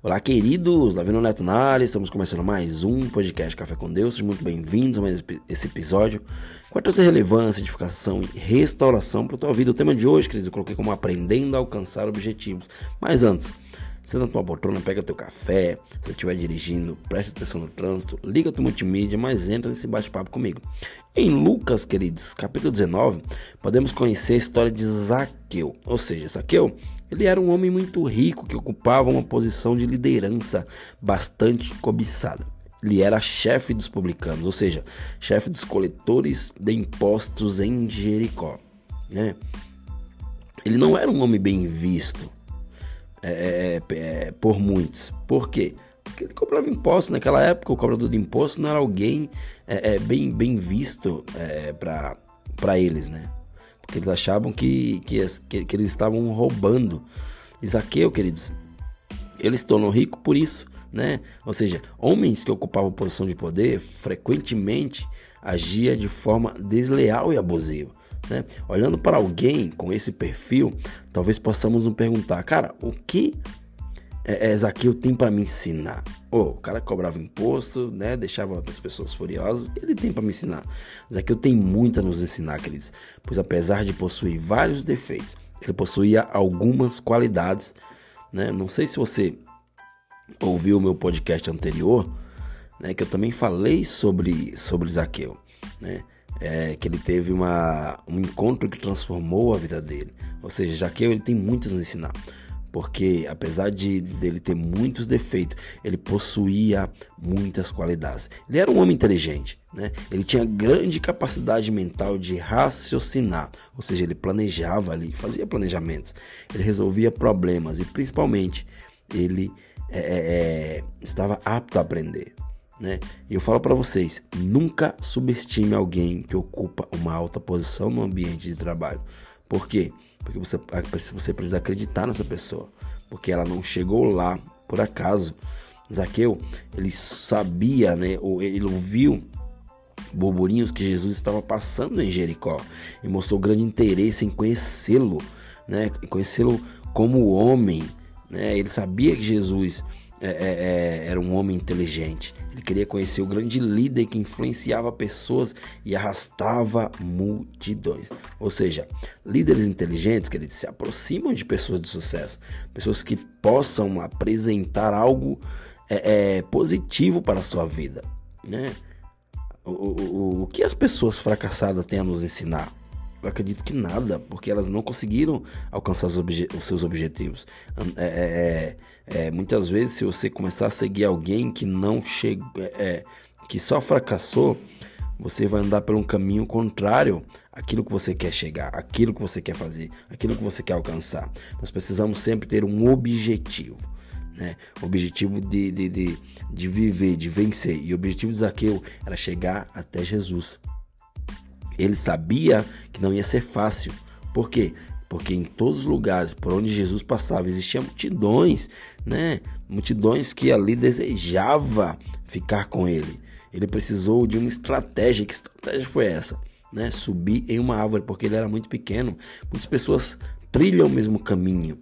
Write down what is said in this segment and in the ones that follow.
Olá, queridos! Lavino Neto na área, estamos começando mais um podcast Café com Deus. Sejam muito bem-vindos a mais esse episódio com a relevância, edificação e restauração para a tua vida. O tema de hoje, queridos, eu coloquei como aprendendo a alcançar objetivos. Mas antes, senta na tua poltrona, pega teu café, se estiver dirigindo, preste atenção no trânsito, liga teu multimídia, mas entra nesse bate-papo comigo. Em Lucas, queridos, capítulo 19, podemos conhecer a história de Zaqueu, ou seja, Zaqueu ele era um homem muito rico que ocupava uma posição de liderança bastante cobiçada. Ele era chefe dos publicanos, ou seja, chefe dos coletores de impostos em Jericó. Né? Ele não era um homem bem visto é, é, é, por muitos. Por quê? Porque ele cobrava impostos. Naquela época, o cobrador de impostos não era alguém é, é, bem, bem visto é, para eles, né? Porque eles achavam que, que, que, que eles estavam roubando. Isaqueu, queridos, ele se tornou rico por isso, né? Ou seja, homens que ocupavam posição de poder frequentemente agia de forma desleal e abusiva. Né? Olhando para alguém com esse perfil, talvez possamos nos perguntar, cara, o que é, é, Zaqueu tem para me ensinar? Oh, o cara cobrava imposto, né? Deixava as pessoas furiosas. Ele tem para me ensinar. Zaqueu tem muito a nos ensinar, queridos. Pois apesar de possuir vários defeitos, ele possuía algumas qualidades, né? Não sei se você ouviu o meu podcast anterior, né? Que eu também falei sobre sobre Zaqueu, né? É, que ele teve uma, um encontro que transformou a vida dele. Ou seja, Zaqueu ele tem muito a nos ensinar porque apesar de dele ter muitos defeitos, ele possuía muitas qualidades. Ele era um homem inteligente, né? Ele tinha grande capacidade mental de raciocinar, ou seja, ele planejava ali, fazia planejamentos, ele resolvia problemas e principalmente ele é, é, é estava apto a aprender. Né? E eu falo para vocês, nunca subestime alguém que ocupa uma alta posição no ambiente de trabalho. Por quê? Porque você, você precisa acreditar nessa pessoa. Porque ela não chegou lá por acaso. Zaqueu, ele sabia, né? Ou ele ouviu burburinhos que Jesus estava passando em Jericó e mostrou grande interesse em conhecê-lo, né? Conhecê-lo como homem, né? Ele sabia que Jesus é, é, é, era um homem inteligente. Ele queria conhecer o grande líder que influenciava pessoas e arrastava multidões. Ou seja, líderes inteligentes, que eles se aproximam de pessoas de sucesso, pessoas que possam apresentar algo é, é positivo para a sua vida. Né? O, o, o que as pessoas fracassadas têm a nos ensinar? Eu acredito que nada, porque elas não conseguiram alcançar os, obje os seus objetivos. É, é, é, é, muitas vezes, se você começar a seguir alguém que não chega, é, é, que só fracassou, você vai andar por um caminho contrário àquilo que você quer chegar, àquilo que você quer fazer, àquilo que você quer alcançar. Nós precisamos sempre ter um objetivo. Né? O objetivo de, de, de, de viver, de vencer. E o objetivo de Zaqueu era chegar até Jesus. Ele sabia que não ia ser fácil. Por quê? Porque em todos os lugares por onde Jesus passava existiam multidões, né? Multidões que ali desejava ficar com ele. Ele precisou de uma estratégia. Que estratégia foi essa? Né? Subir em uma árvore porque ele era muito pequeno. Muitas pessoas trilham o mesmo caminho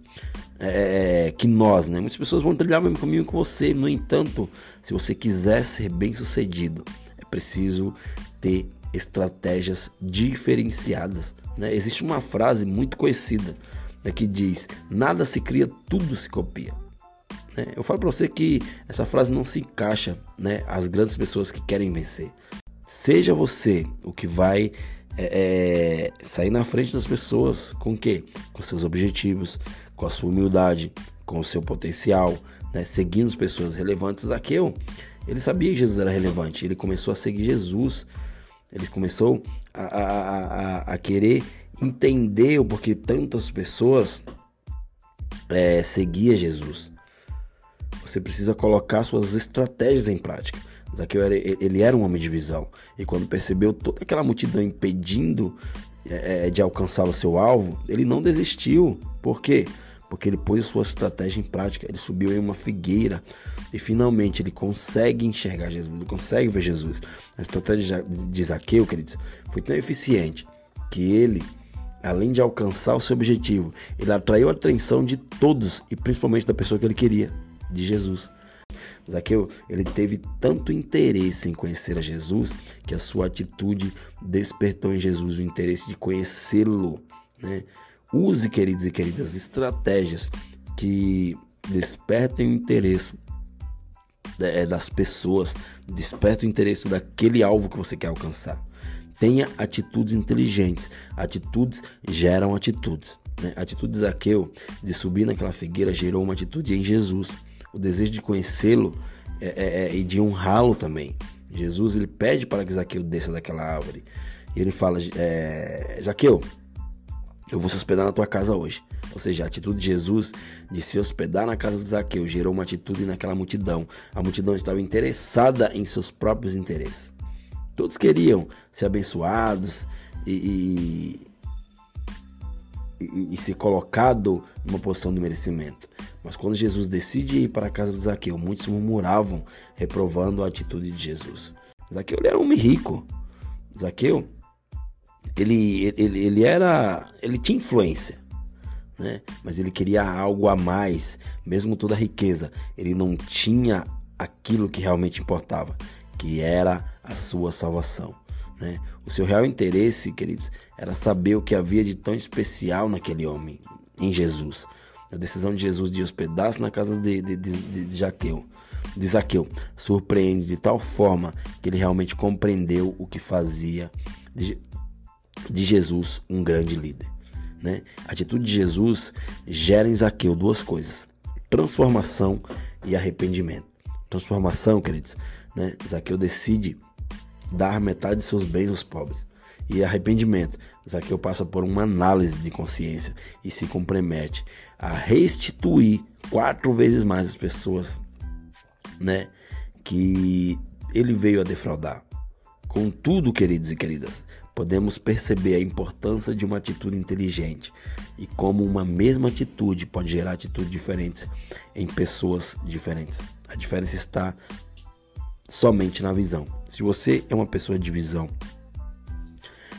é, que nós, né? Muitas pessoas vão trilhar o mesmo caminho que você. No entanto, se você quiser ser bem sucedido, é preciso ter estratégias diferenciadas. Né? Existe uma frase muito conhecida né, que diz: nada se cria, tudo se copia. Né? Eu falo para você que essa frase não se encaixa né, às grandes pessoas que querem vencer. Seja você o que vai é, é, sair na frente das pessoas com o quê? Com seus objetivos, com a sua humildade, com o seu potencial, né? seguindo as pessoas relevantes. Zaqueu, ele sabia que Jesus era relevante, ele começou a seguir Jesus ele começou a, a, a, a querer entender o porquê tantas pessoas é, seguia Jesus. Você precisa colocar suas estratégias em prática. Zaqueu era, ele era um homem de visão. E quando percebeu toda aquela multidão impedindo é, é de alcançar o seu alvo, ele não desistiu. Por quê? porque ele pôs sua estratégia em prática. Ele subiu em uma figueira e finalmente ele consegue enxergar Jesus, ele consegue ver Jesus. A estratégia de Zaqueu, queridos, foi tão eficiente que ele, além de alcançar o seu objetivo, ele atraiu a atenção de todos e principalmente da pessoa que ele queria. de Jesus. Zaqueu, ele teve tanto interesse em conhecer a Jesus que a sua atitude despertou em Jesus o interesse de conhecê-lo. Né? Use, queridos e queridas, estratégias que despertem o interesse é, das pessoas, despertem o interesse daquele alvo que você quer alcançar. Tenha atitudes inteligentes. Atitudes geram atitudes. Né? A atitude de Zaqueu de subir naquela figueira gerou uma atitude em Jesus o desejo de conhecê-lo é, é, é, e de honrá-lo também. Jesus ele pede para que Zaqueu desça daquela árvore. E ele fala: é, Zaqueu, eu vou se hospedar na tua casa hoje. Ou seja, a atitude de Jesus de se hospedar na casa de Zaqueu gerou uma atitude naquela multidão. A multidão estava interessada em seus próprios interesses. Todos queriam ser abençoados e, e, e, e ser colocado numa posição de merecimento. Mas quando Jesus decide ir para a casa de Zaqueu, muitos murmuravam, reprovando a atitude de Jesus. Zaqueu era um homem rico. Zaqueu, ele, ele, ele era. ele tinha influência. Né? Mas ele queria algo a mais, mesmo toda a riqueza. Ele não tinha aquilo que realmente importava, que era a sua salvação. Né? O seu real interesse, queridos, era saber o que havia de tão especial naquele homem, em Jesus. A decisão de Jesus de hospedar-se na casa de, de, de, de, Jaqueu, de Zaqueu surpreende de tal forma que ele realmente compreendeu o que fazia de, de Jesus um grande líder. Né? A atitude de Jesus gera em Zaqueu duas coisas: transformação e arrependimento. Transformação, queridos, né? Zaqueu decide dar metade de seus bens aos pobres e arrependimento. Zaqueu passa por uma análise de consciência e se compromete a restituir quatro vezes mais as pessoas, né, que ele veio a defraudar. Contudo, queridos e queridas, podemos perceber a importância de uma atitude inteligente e como uma mesma atitude pode gerar atitudes diferentes em pessoas diferentes. A diferença está somente na visão. Se você é uma pessoa de visão,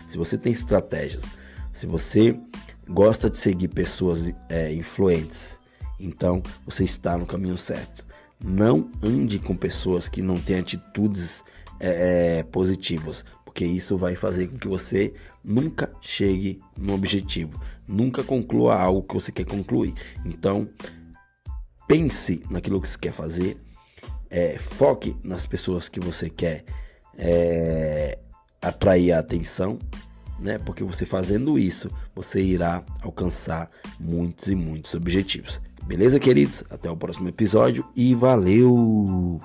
se você tem estratégias, se você gosta de seguir pessoas é, influentes, então você está no caminho certo. Não ande com pessoas que não têm atitudes é, é, positivas, porque isso vai fazer com que você nunca chegue no objetivo, nunca conclua algo que você quer concluir. Então, pense naquilo que você quer fazer, é, foque nas pessoas que você quer é, atrair a atenção, né? Porque você fazendo isso, você irá alcançar muitos e muitos objetivos. Beleza, queridos? Até o próximo episódio e valeu!